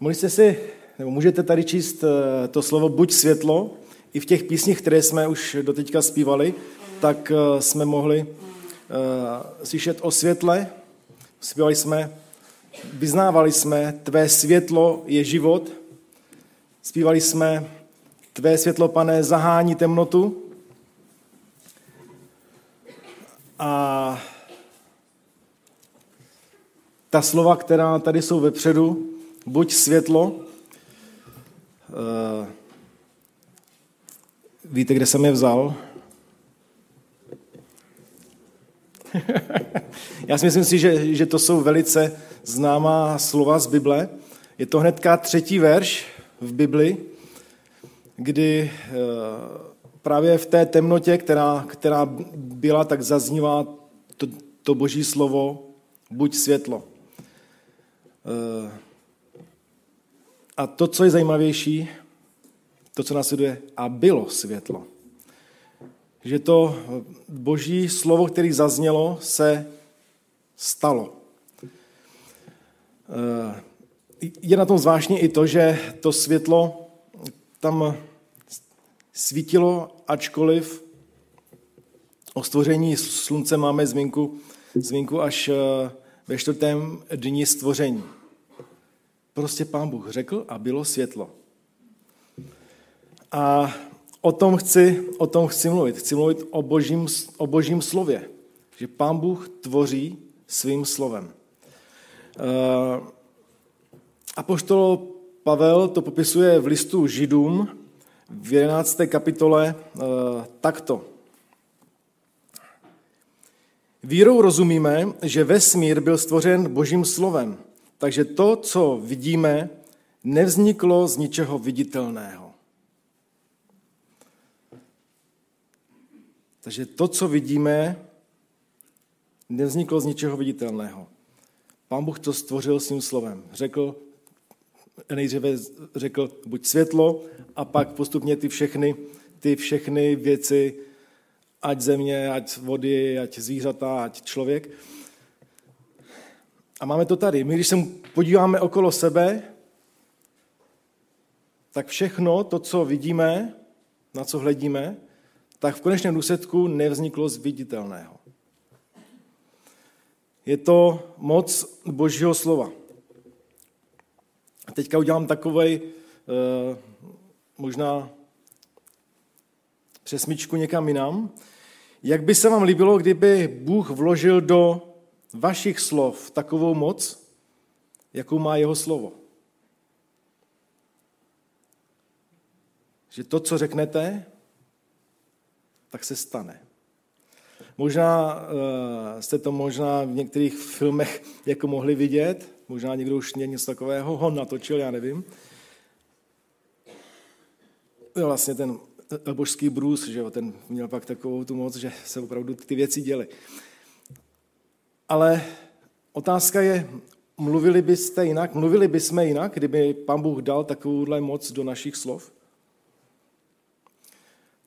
Mohli jste si, nebo můžete tady číst eh, to slovo buď světlo, i v těch písních, které jsme už doteďka zpívali, tak eh, jsme mohli uh, slyšet o světle. Zpívali jsme, vyznávali jsme, tvé světlo je život. Zpívali jsme, tvé světlo, pane, zahání temnotu. A ta slova, která tady jsou vepředu, buď světlo, uh, víte, kde jsem je vzal? Já si myslím si, že, že to jsou velice známá slova z Bible. Je to hnedka třetí verš v Bibli, kdy uh, právě v té temnotě, která, která byla, tak zaznívá to, to boží slovo, buď světlo. A to, co je zajímavější, to, co následuje, a bylo světlo. Že to boží slovo, který zaznělo, se stalo. Eh, je na tom zvláštně i to, že to světlo tam svítilo, ačkoliv o stvoření slunce máme zmínku, zmínku až eh, ve čtvrtém dni stvoření. Prostě pán Bůh řekl a bylo světlo. A o tom chci, o tom chci mluvit. Chci mluvit o božím, o božím slově. Že pán Bůh tvoří svým slovem. Eh, a poštol Pavel to popisuje v listu Židům v 11. kapitole eh, takto. Vírou rozumíme, že vesmír byl stvořen božím slovem, takže to, co vidíme, nevzniklo z ničeho viditelného. Takže to, co vidíme, nevzniklo z ničeho viditelného. Pán Bůh to stvořil svým slovem. Řekl, nejdříve řekl buď světlo a pak postupně ty všechny, ty všechny věci, ať země, ať vody, ať zvířata, ať člověk. A máme to tady. My, když se podíváme okolo sebe, tak všechno to, co vidíme, na co hledíme, tak v konečném důsledku nevzniklo z viditelného. Je to moc Božího slova. A teďka udělám takovej eh, možná přesmičku někam jinam. Jak by se vám líbilo, kdyby Bůh vložil do vašich slov takovou moc, jakou má jeho slovo? Že to, co řeknete, tak se stane. Možná uh, jste to možná v některých filmech jako mohli vidět, možná někdo už něco takového ho natočil, já nevím. Vlastně ten božský Bruce, že jo, ten měl pak takovou tu moc, že se opravdu ty věci děly. Ale otázka je, mluvili byste jinak, mluvili bychom jinak, kdyby pan Bůh dal takovouhle moc do našich slov?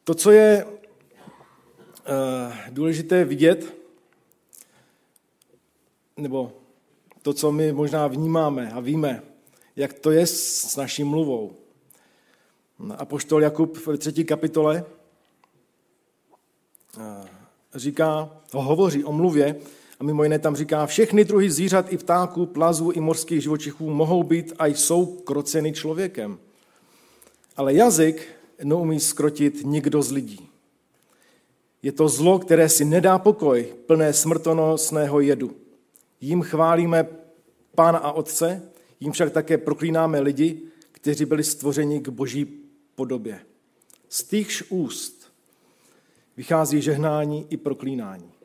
To, co je uh, důležité vidět, nebo to, co my možná vnímáme a víme, jak to je s naší mluvou. A poštol Jakub v třetí kapitole uh, říká, hovoří o mluvě, a mimo jiné tam říká, všechny druhy zvířat i ptáků, plazů i morských živočichů mohou být a jsou kroceny člověkem. Ale jazyk neumí skrotit nikdo z lidí. Je to zlo, které si nedá pokoj, plné smrtonosného jedu. Jím chválíme Pána a Otce, jím však také proklínáme lidi, kteří byli stvořeni k boží podobě. Z týchž úst vychází žehnání i proklínání.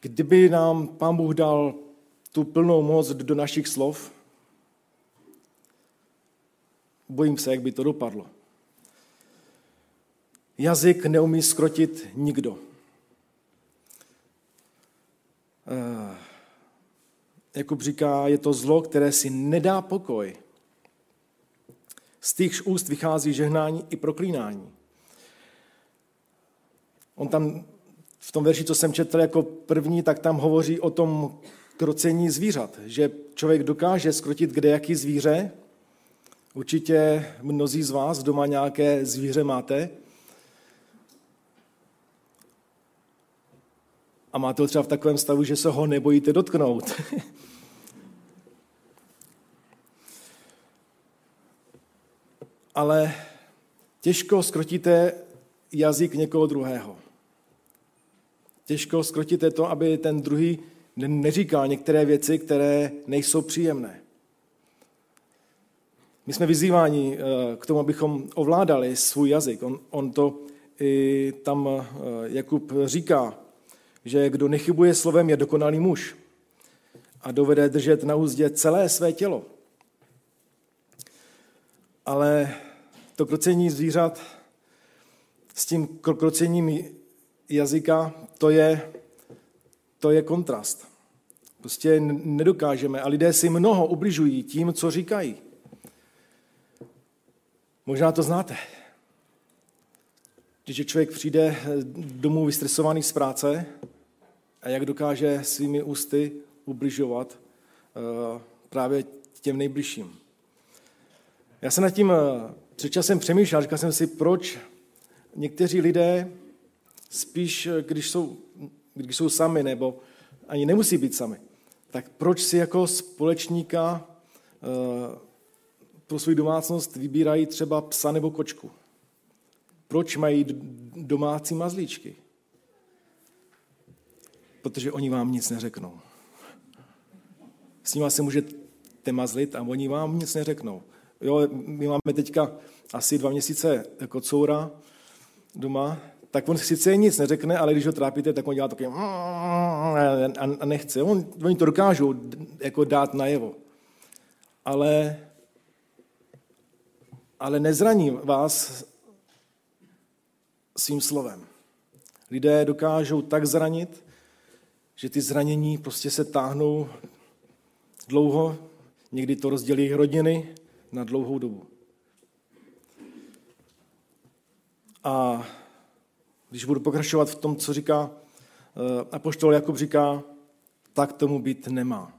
Kdyby nám Pán Bůh dal tu plnou moc do našich slov, bojím se, jak by to dopadlo. Jazyk neumí skrotit nikdo. Eh, Jakub říká, je to zlo, které si nedá pokoj. Z těch úst vychází žehnání i proklínání. On tam v tom verši, co jsem četl jako první, tak tam hovoří o tom krocení zvířat, že člověk dokáže skrotit kde jaký zvíře. Určitě mnozí z vás doma nějaké zvíře máte. A máte ho třeba v takovém stavu, že se ho nebojíte dotknout. Ale těžko skrotíte jazyk někoho druhého. Těžko skrotíte to, aby ten druhý neříkal některé věci, které nejsou příjemné. My jsme vyzýváni eh, k tomu, abychom ovládali svůj jazyk. On, on to i tam eh, Jakub říká, že kdo nechybuje slovem, je dokonalý muž a dovede držet na úzdě celé své tělo. Ale to krocení zvířat s tím krocením jazyka, to je, to je kontrast. Prostě nedokážeme a lidé si mnoho ubližují tím, co říkají. Možná to znáte. Když člověk přijde domů vystresovaný z práce a jak dokáže svými ústy ubližovat eh, právě těm nejbližším. Já jsem nad tím eh, před časem přemýšlel, říkal jsem si, proč někteří lidé spíš, eh, když jsou, když jsou sami, nebo ani nemusí být sami, tak proč si jako společníka pro svou domácnost vybírají třeba psa nebo kočku? Proč mají domácí mazlíčky? Protože oni vám nic neřeknou. S nimi se můžete mazlit a oni vám nic neřeknou. Jo, my máme teďka asi dva měsíce jako coura doma, tak on sice nic neřekne, ale když ho trápíte, tak on dělá taky a nechce. On, oni to dokážou jako dát najevo. Ale ale nezraní vás svým slovem. Lidé dokážou tak zranit, že ty zranění prostě se táhnou dlouho, někdy to rozdělí rodiny na dlouhou dobu. A když budu pokračovat v tom, co říká eh, apoštol Jakub říká, tak tomu být nemá.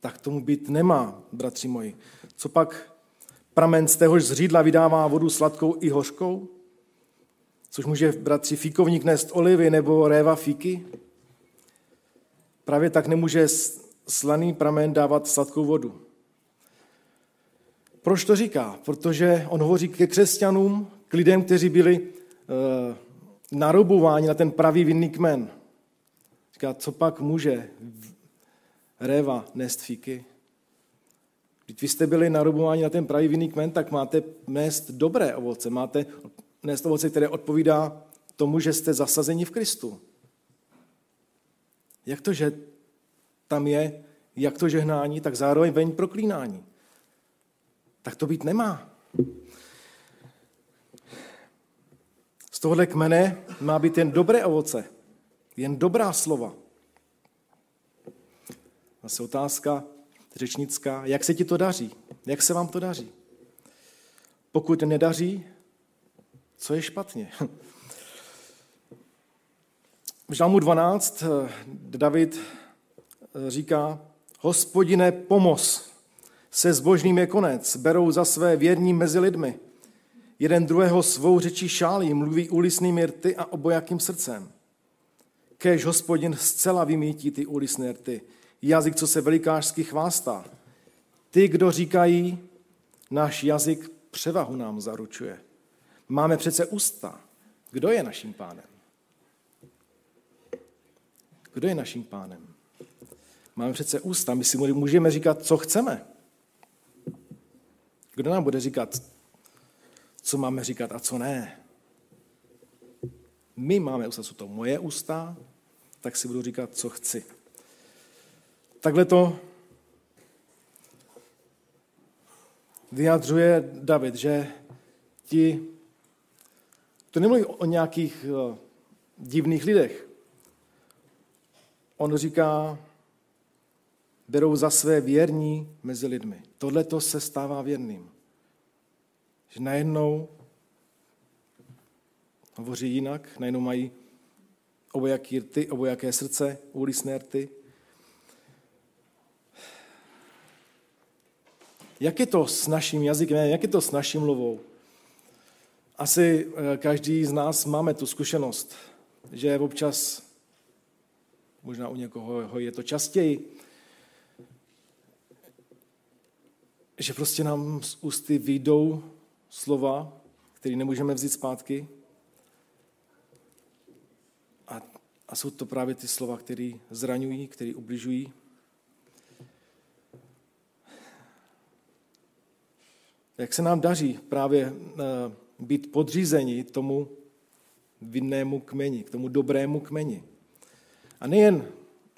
Tak tomu být nemá, bratři moji. Co pak Pramen z téhož zřídla vydává vodu sladkou i hořkou? Což může bratři fíkovník nést olivy nebo réva fíky? Právě tak nemůže slaný pramen dávat sladkou vodu. Proč to říká? Protože on hovoří ke křesťanům, k lidem, kteří byli narobováni na ten pravý vinný kmen. Říká, co pak může réva nést fíky? Když vy jste byli narobováni na ten pravý vinný kmen, tak máte nést dobré ovoce. Máte nést ovoce, které odpovídá tomu, že jste zasazeni v Kristu. Jak to, že tam je jak to žehnání, tak zároveň veň proklínání. Tak to být nemá. Z tohohle kmene má být jen dobré ovoce, jen dobrá slova. Zase otázka, řečnická, jak se ti to daří? Jak se vám to daří? Pokud nedaří, co je špatně? V Žalmu 12 eh, David eh, říká, hospodine, pomoz, se zbožným je konec, berou za své věrní mezi lidmi. Jeden druhého svou řečí šálí, mluví úlisnými rty a obojakým srdcem. Kéž hospodin zcela vymítí ty úlisné rty, jazyk, co se velikářsky chvástá. Ty, kdo říkají, náš jazyk převahu nám zaručuje. Máme přece ústa. Kdo je naším pánem? Kdo je naším pánem? Máme přece ústa, my si můžeme říkat, co chceme. Kdo nám bude říkat, co máme říkat a co ne? My máme ústa, jsou to moje ústa, tak si budu říkat, co chci. Takhle to vyjadřuje David, že ti, to nemluví o nějakých eh, divných lidech. On říká, berou za své věrní mezi lidmi. Tohle to se stává věrným. Že najednou hovoří jinak, najednou mají obojaký rty, obojaké srdce, úlisné rty, jak je to s naším jazykem, jak je to s naší mluvou? Asi eh, každý z nás máme tu zkušenost, že občas, možná u někoho je to častěji, že prostě nám z ústy vyjdou slova, které nemůžeme vzít zpátky. A, a jsou to právě ty slova, které zraňují, které ubližují. Jak se nám daří právě uh, být podřízeni tomu vinnému kmeni, k tomu dobrému kmeni. A nejen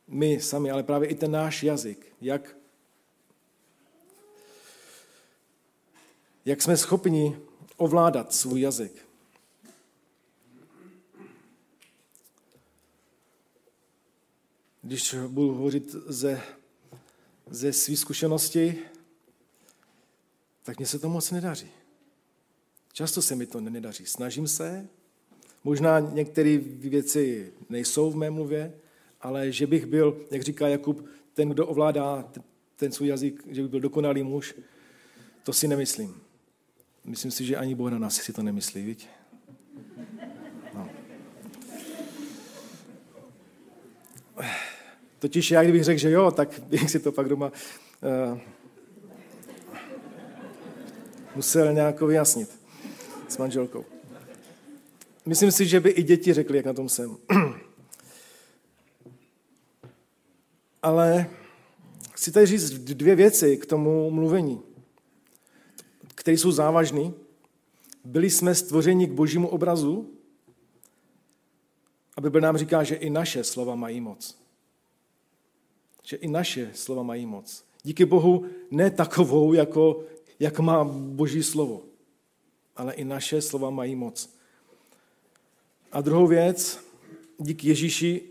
my sami, ale právě i ten náš jazyk, jak jak jsme schopni ovládat svůj jazyk. Když budu hovořit ze, ze své zkušenosti, tak mně se to moc nedaří. Často se mi to nedaří. Snažím se, možná některé věci nejsou v mé mluvě, ale že bych byl, jak říká Jakub, ten, kdo ovládá ten svůj jazyk, že bych byl dokonalý muž, to si nemyslím. Myslím si, že ani Bůh na nás si to nemyslí, viď? No. Totiž já, kdybych řekl, že jo, tak bych si to pak doma uh, musel nějak vyjasnit s manželkou. Myslím si, že by i děti řekli, jak na tom jsem. Ale chci tady říct dvě věci k tomu mluvení které jsou závažné. Byli jsme stvořeni k božímu obrazu a Bible nám říká, že i naše slova mají moc. Že i naše slova mají moc. Díky Bohu ne takovou, jako, jak má boží slovo, ale i naše slova mají moc. A druhou věc, díky Ježíši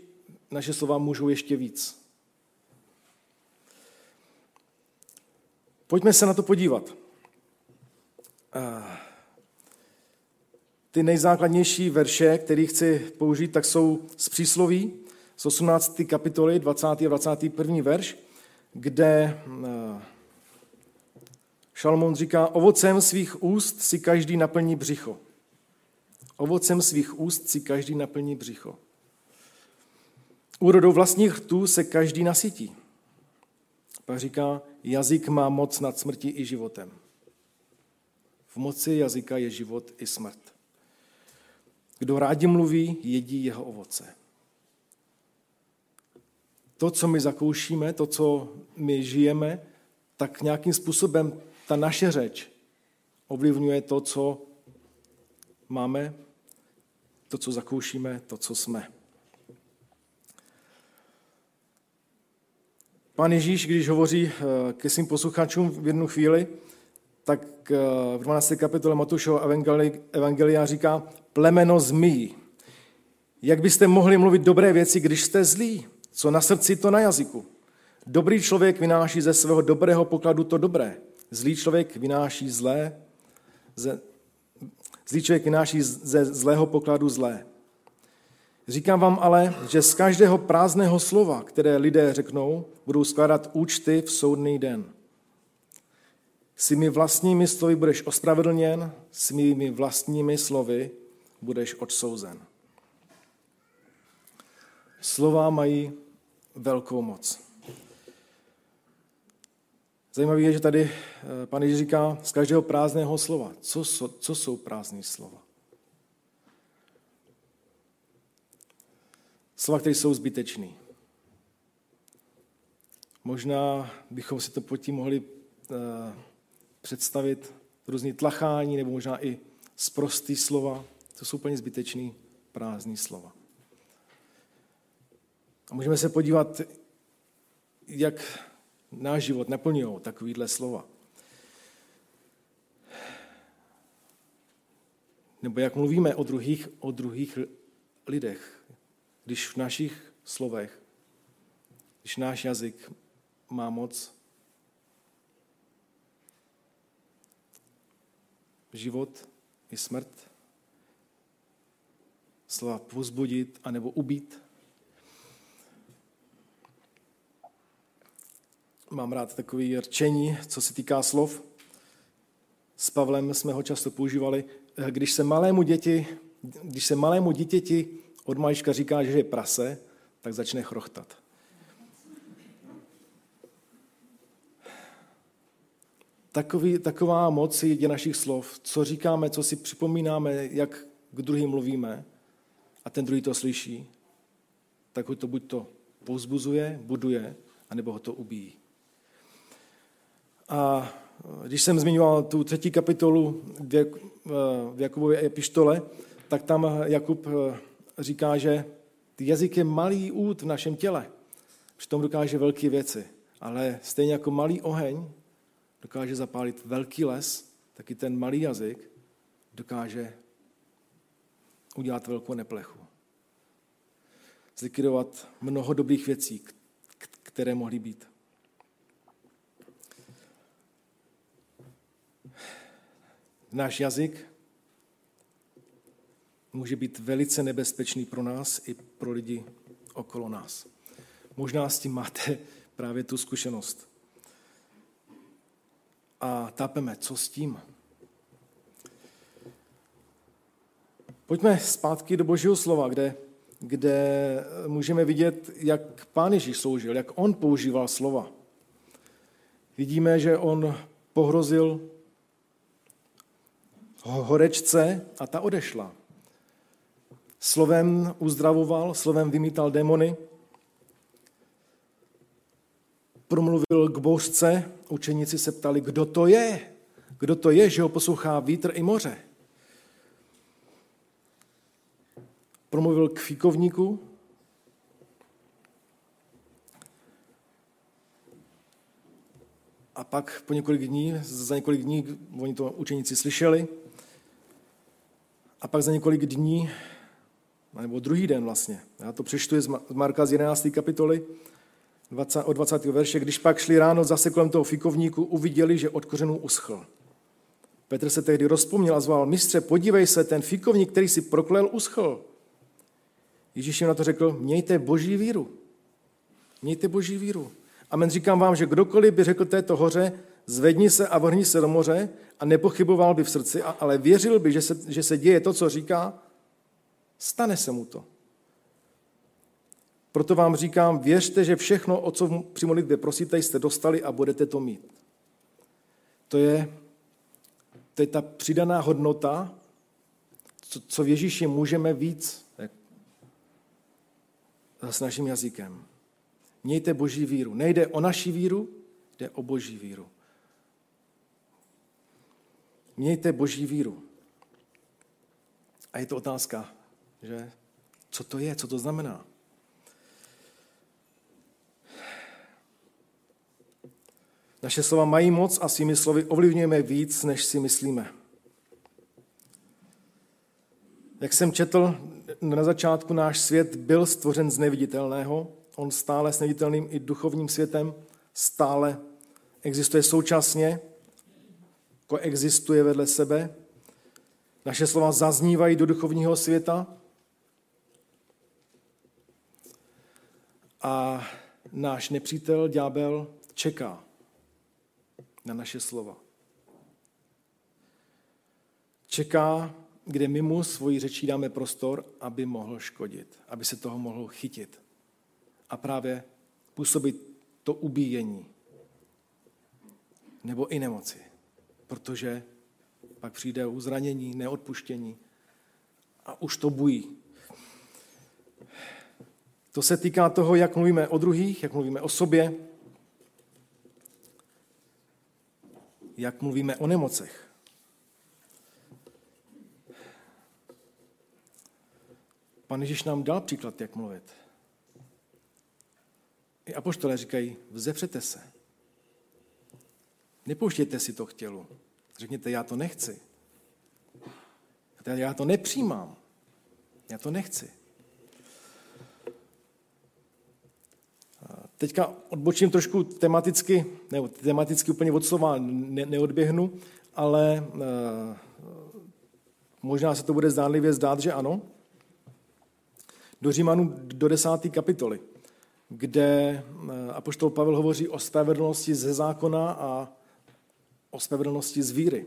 naše slova můžou ještě víc. Pojďme se na to podívat. Ty nejzákladnější verše, které chci použít, tak jsou z přísloví z 18. kapitoly 20. a 21. verš, kde Šalmon říká, ovocem svých úst si každý naplní břicho. Ovocem svých úst si každý naplní břicho. Úrodou vlastních rtů se každý nasytí. Pak říká, jazyk má moc nad smrti i životem. V moci jazyka je život i smrt. Kdo rádi mluví, jedí jeho ovoce. To, co my zakoušíme, to, co my žijeme, tak nějakým způsobem ta naše řeč ovlivňuje to, co máme, to, co zakoušíme, to, co jsme. Pán Ježíš, když hovoří eh, ke svým posluchačům v jednu chvíli, tak eh, v 12. kapitole Matušova Evangelia říká plemeno zmí. Jak byste mohli mluvit dobré věci, když jste zlí? Co na srdci, to na jazyku. Dobrý člověk vynáší ze svého dobrého pokladu to dobré. Zlý člověk vynáší zlé, ze, zlý člověk vynáší ze zlého pokladu zlé. Říkám vám ale, že z každého prázdného slova, které lidé řeknou, budou skládat účty v soudný den. Svými vlastními slovy budeš ospravedlněn, svými vlastními slovy budeš odsouzen. Slova mají velkou moc. Zajímavé je, že tady eh, pan Ježíš říká z každého prázdného slova. Co, jsou, co jsou prázdné slova? Slova, které jsou zbytečné. Možná bychom si to pod tím mohli uh, představit různý tlachání nebo možná i zprostý slova. To jsou úplně zbytečný prázdný slova. A můžeme se podívat, jak náš život naplňují takovýhle slova. Nebo jak mluvíme o druhých, o druhých lidech, když v našich slovech, když náš jazyk má moc život i smrt, slova pozbudit anebo ubít. mám rád takové rčení, co se týká slov. S Pavlem jsme ho často používali. Když se malému děti, když se malému dítěti od malička říká, že je prase, tak začne chrochtat. Takový, taková moc je našich slov, co říkáme, co si připomínáme, jak k druhým mluvíme a ten druhý to slyší, tak ho to buď to pouzbuzuje, buduje, anebo ho to ubíjí. A když jsem zmiňoval tu třetí kapitolu v Jakubově epištole, tak tam Jakub eh, říká, že jazyk je malý út v našem těle. Přitom dokáže velké věci. Ale stejně jako malý oheň dokáže zapálit velký les, taky ten malý jazyk dokáže udělat velkou neplechu. Zlikvidovat mnoho dobrých věcí, které mohly být. Náš jazyk může být velice nebezpečný pro nás i pro lidi okolo nás. Možná s tím máte právě tu zkušenost. A tápeme, co s tím? Pojďme zpátky do Božího slova, kde, kde můžeme vidět, jak Pán Ježíš sloužil, jak on používal slova. Vidíme, že on pohrozil horečce a ta odešla. Slovem uzdravoval, slovem vymítal démony, promluvil k bouřce, učeníci se ptali, kdo to je, kdo to je, že ho poslouchá vítr i moře. Promluvil k fíkovníku, a pak po několik dní, za několik dní, oni to učeníci slyšeli, a pak za několik dní, nebo druhý den vlastně, já to přečtu z Marka z 11. kapitoly, 20, od 20. verše, když pak šli ráno zase kolem toho fikovníku, uviděli, že od kořenů uschl. Petr se tehdy rozpomněl a zval, mistře, podívej se, ten fikovník, který si proklel, uschl. Ježíš jim na to řekl, mějte boží víru. Mějte boží víru. Amen říkám vám, že kdokoliv by řekl této hoře, zvedni se a vrhni se do moře a nepochyboval by v srdci, ale věřil by, že se, že se děje to, co říká, stane se mu to. Proto vám říkám, věřte, že všechno, o co při modlitbě prosíte, jste dostali a budete to mít. To je, to je ta přidaná hodnota, co, co v Ježíši můžeme víc s naším jazykem. Mějte boží víru. Nejde o naši víru, jde o boží víru. Mějte boží víru. A je to otázka, že co to je, co to znamená. Naše slova mají moc a svými slovy ovlivňujeme víc, než si myslíme. Jak jsem četl, na začátku náš svět byl stvořen z neviditelného. On stále s neviditelným i duchovním světem stále existuje současně, koexistuje vedle sebe. Naše slova zaznívají do duchovního světa. A náš nepřítel, ďábel, čeká na naše slova. Čeká, kde my mu svoji řečí dáme prostor, aby mohl škodit, aby se toho mohl chytit. A právě působit to ubíjení nebo i nemoci, protože pak přijde uzranění, neodpuštění a už to bují. To se týká toho, jak mluvíme o druhých, jak mluvíme o sobě, jak mluvíme o nemocech. Pan Ježíš nám dal příklad, jak mluvit. I apoštole říkají, vzepřete se. Nepouštějte si to k tělu. Řekněte, já to nechci. Já to nepřijímám. Já to nechci. Teďka odbočím trošku tematicky, nebo tematicky úplně od slova ne, neodběhnu, ale uh, možná se to bude zdánlivě zdát, že ano. Do Římanů do desáté kapitoly. kde eh, apoštol Pavel hovoří o spravedlnosti ze zákona a o spravedlnosti z víry.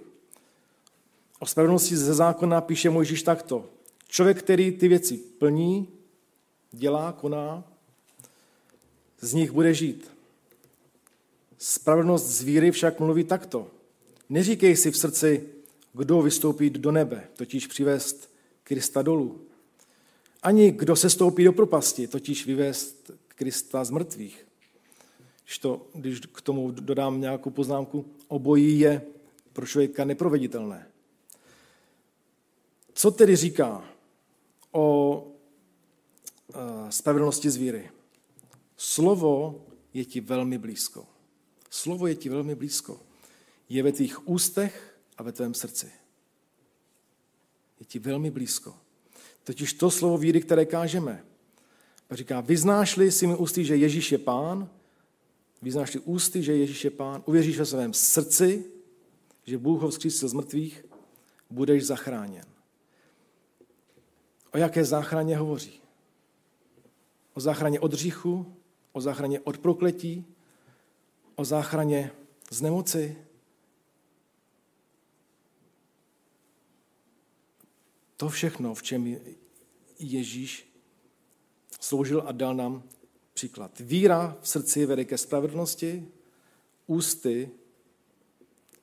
O spravedlnosti ze zákona píše Mojžíš takto. Člověk, který ty věci plní, dělá, koná, z nich bude žít. Spravedlnost z víry však mluví takto. Neříkej si v srdci, kdo vystoupí do nebe, totiž přivést Krista dolů. Ani kdo se stoupí do propasti, totiž vyvést Krista z mrtvých. Když, to, když k tomu dodám nějakou poznámku, obojí je pro člověka neproveditelné. Co tedy říká o eh, spravedlnosti z víry? Slovo je ti velmi blízko. Slovo je ti velmi blízko. Je ve tvých ústech a ve tvém srdci. Je ti velmi blízko. Totiž to slovo víry, které kážeme. Říká, vyznáš-li mi ústy, že Ježíš je pán, vyznáš-li ústy, že Ježíš je pán, uvěříš ve svém srdci, že Bůh ho vzkřísil z mrtvých, budeš zachráněn. O jaké záchraně hovoří? O záchraně od říchu, o záchraně od prokletí, o záchraně z nemoci. To všechno, v čem Ježíš sloužil a dal nám příklad. Víra v srdci vede ke spravedlnosti, ústy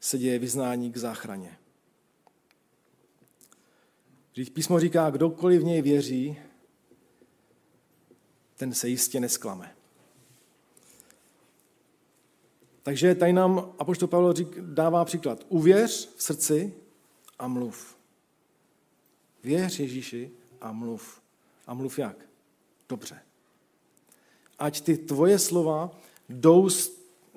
se děje vyznání k záchraně. Když písmo říká, kdokoliv v něj věří, ten se jistě nesklame. Takže tady nám Apoštol Pavel dává příklad. Uvěř v srdci a mluv. Věř Ježíši a mluv. A mluv jak? Dobře. Ať ty tvoje slova jdou,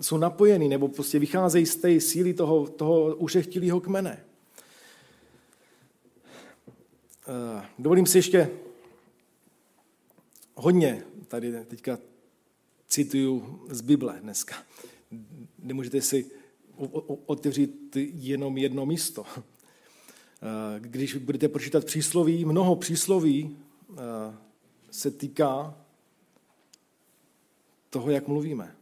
jsou napojený, nebo prostě vycházejí z té síly toho, toho ušechtilého kmene. Eh, dovolím si ještě hodně, tady teďka cituju z Bible dneska. Nemůžete si otevřít jenom jedno místo. Eh, když budete pročítat přísloví, mnoho přísloví eh, se týká toho, jak mluvíme.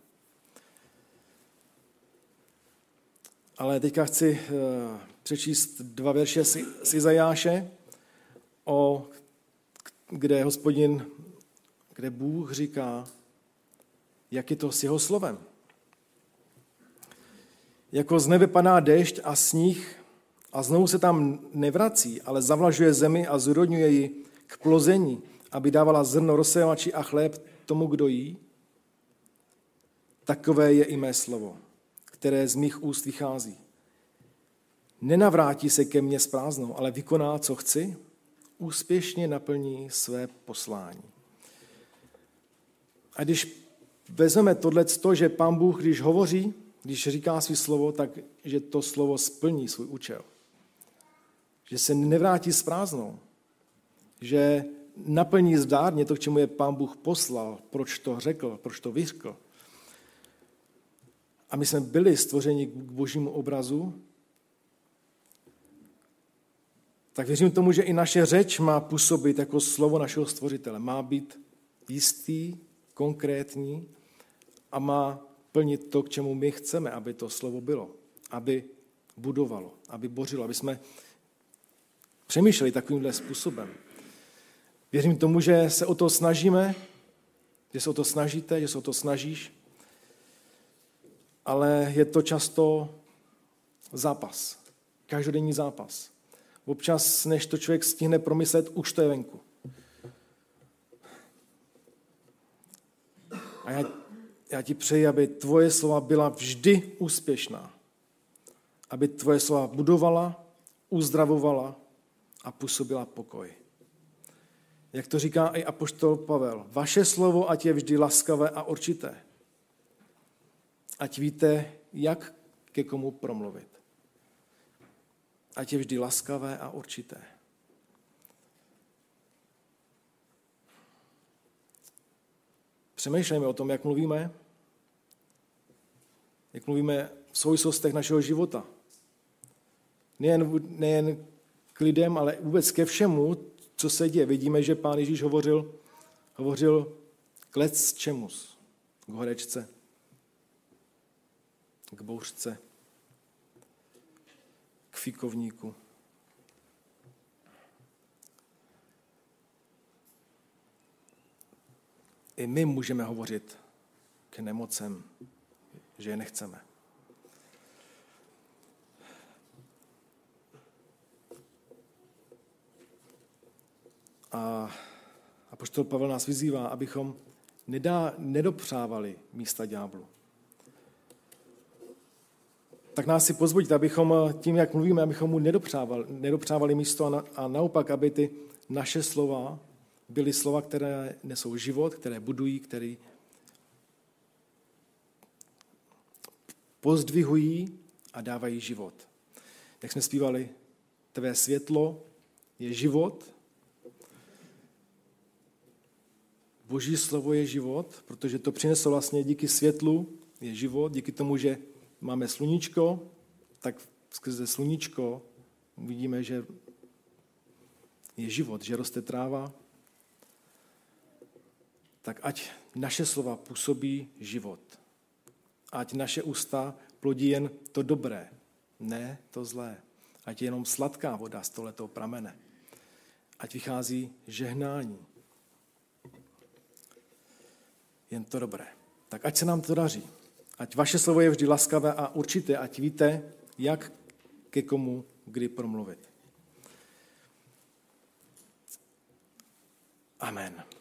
Ale teďka chci přečíst dva verše z Izajáše, o, kde hospodin, kde Bůh říká, jak je to s jeho slovem. Jako z nebe padá déšť a sníh a znovu se tam nevrací, ale zavlažuje zemi a zrodňuje ji k plození, aby dávala zrno rozsévači a chléb tomu, kdo jí. Takové je i mé slovo, které z mých úst vychází. Nenavrátí se ke mně s prázdnou, ale vykoná, co chci úspěšně naplní své poslání. A když vezmeme tohle, že pán Bůh, když hovoří, když říká svý slovo, tak že to slovo splní svůj účel. Že se nevrátí s prázdnou. Že naplní zdárně to, k čemu je pán Bůh poslal, proč to řekl, proč to vyřkl. A my jsme byli stvořeni k božímu obrazu tak věřím tomu, že i naše řeč má působit jako slovo našeho stvořitele. Má být jistý, konkrétní a má plnit to, k čemu my chceme, aby to slovo bylo. Aby budovalo, aby bořilo, aby jsme přemýšleli takovýmhle způsobem. Věřím tomu, že se o to snažíme, že se o to snažíte, že se o to snažíš, ale je to často zápas, každodenní zápas. Občas, než to člověk stihne promyslet, už to je venku. A já, já ti přeji, aby tvoje slova byla vždy úspěšná. Aby tvoje slova budovala, uzdravovala a působila pokoj. Jak to říká i apoštol Pavel, vaše slovo ať je vždy laskavé a určité. Ať víte, jak ke komu promluvit ať je vždy laskavé a určité. Přemýšlejme o tom, jak mluvíme, jak mluvíme v souvislostech našeho života. Nejen, nejen k lidem, ale vůbec ke všemu, co se děje. Vidíme, že pán Ježíš hovořil, hovořil k Klec čemus. K horečce. K bouřce. K fikovníku. I my můžeme hovořit k nemocem, že je nechceme. A apoštol Pavel nás vyzývá, abychom nedá, nedopřávali místa ďáblu. Tak nás si pozvodit, abychom tím, jak mluvíme, abychom mu nedopřávali, nedopřávali místo a, na, a naopak, aby ty naše slova byly slova, které nesou život, které budují, které pozdvihují a dávají život. Jak jsme zpívali, tvé světlo je život, Boží slovo je život, protože to přineslo vlastně díky světlu, je život, díky tomu, že máme sluníčko, tak skrze sluníčko vidíme, že je život, že roste tráva, tak ať naše slova působí život. Ať naše ústa plodí jen to dobré, ne to zlé. Ať je jenom sladká voda z tohoto pramene. Ať vychází žehnání. Jen to dobré. Tak ať se nám to daří. Ať vaše slovo je vždy laskavé a určité, ať víte, jak ke komu kdy promluvit. Amen.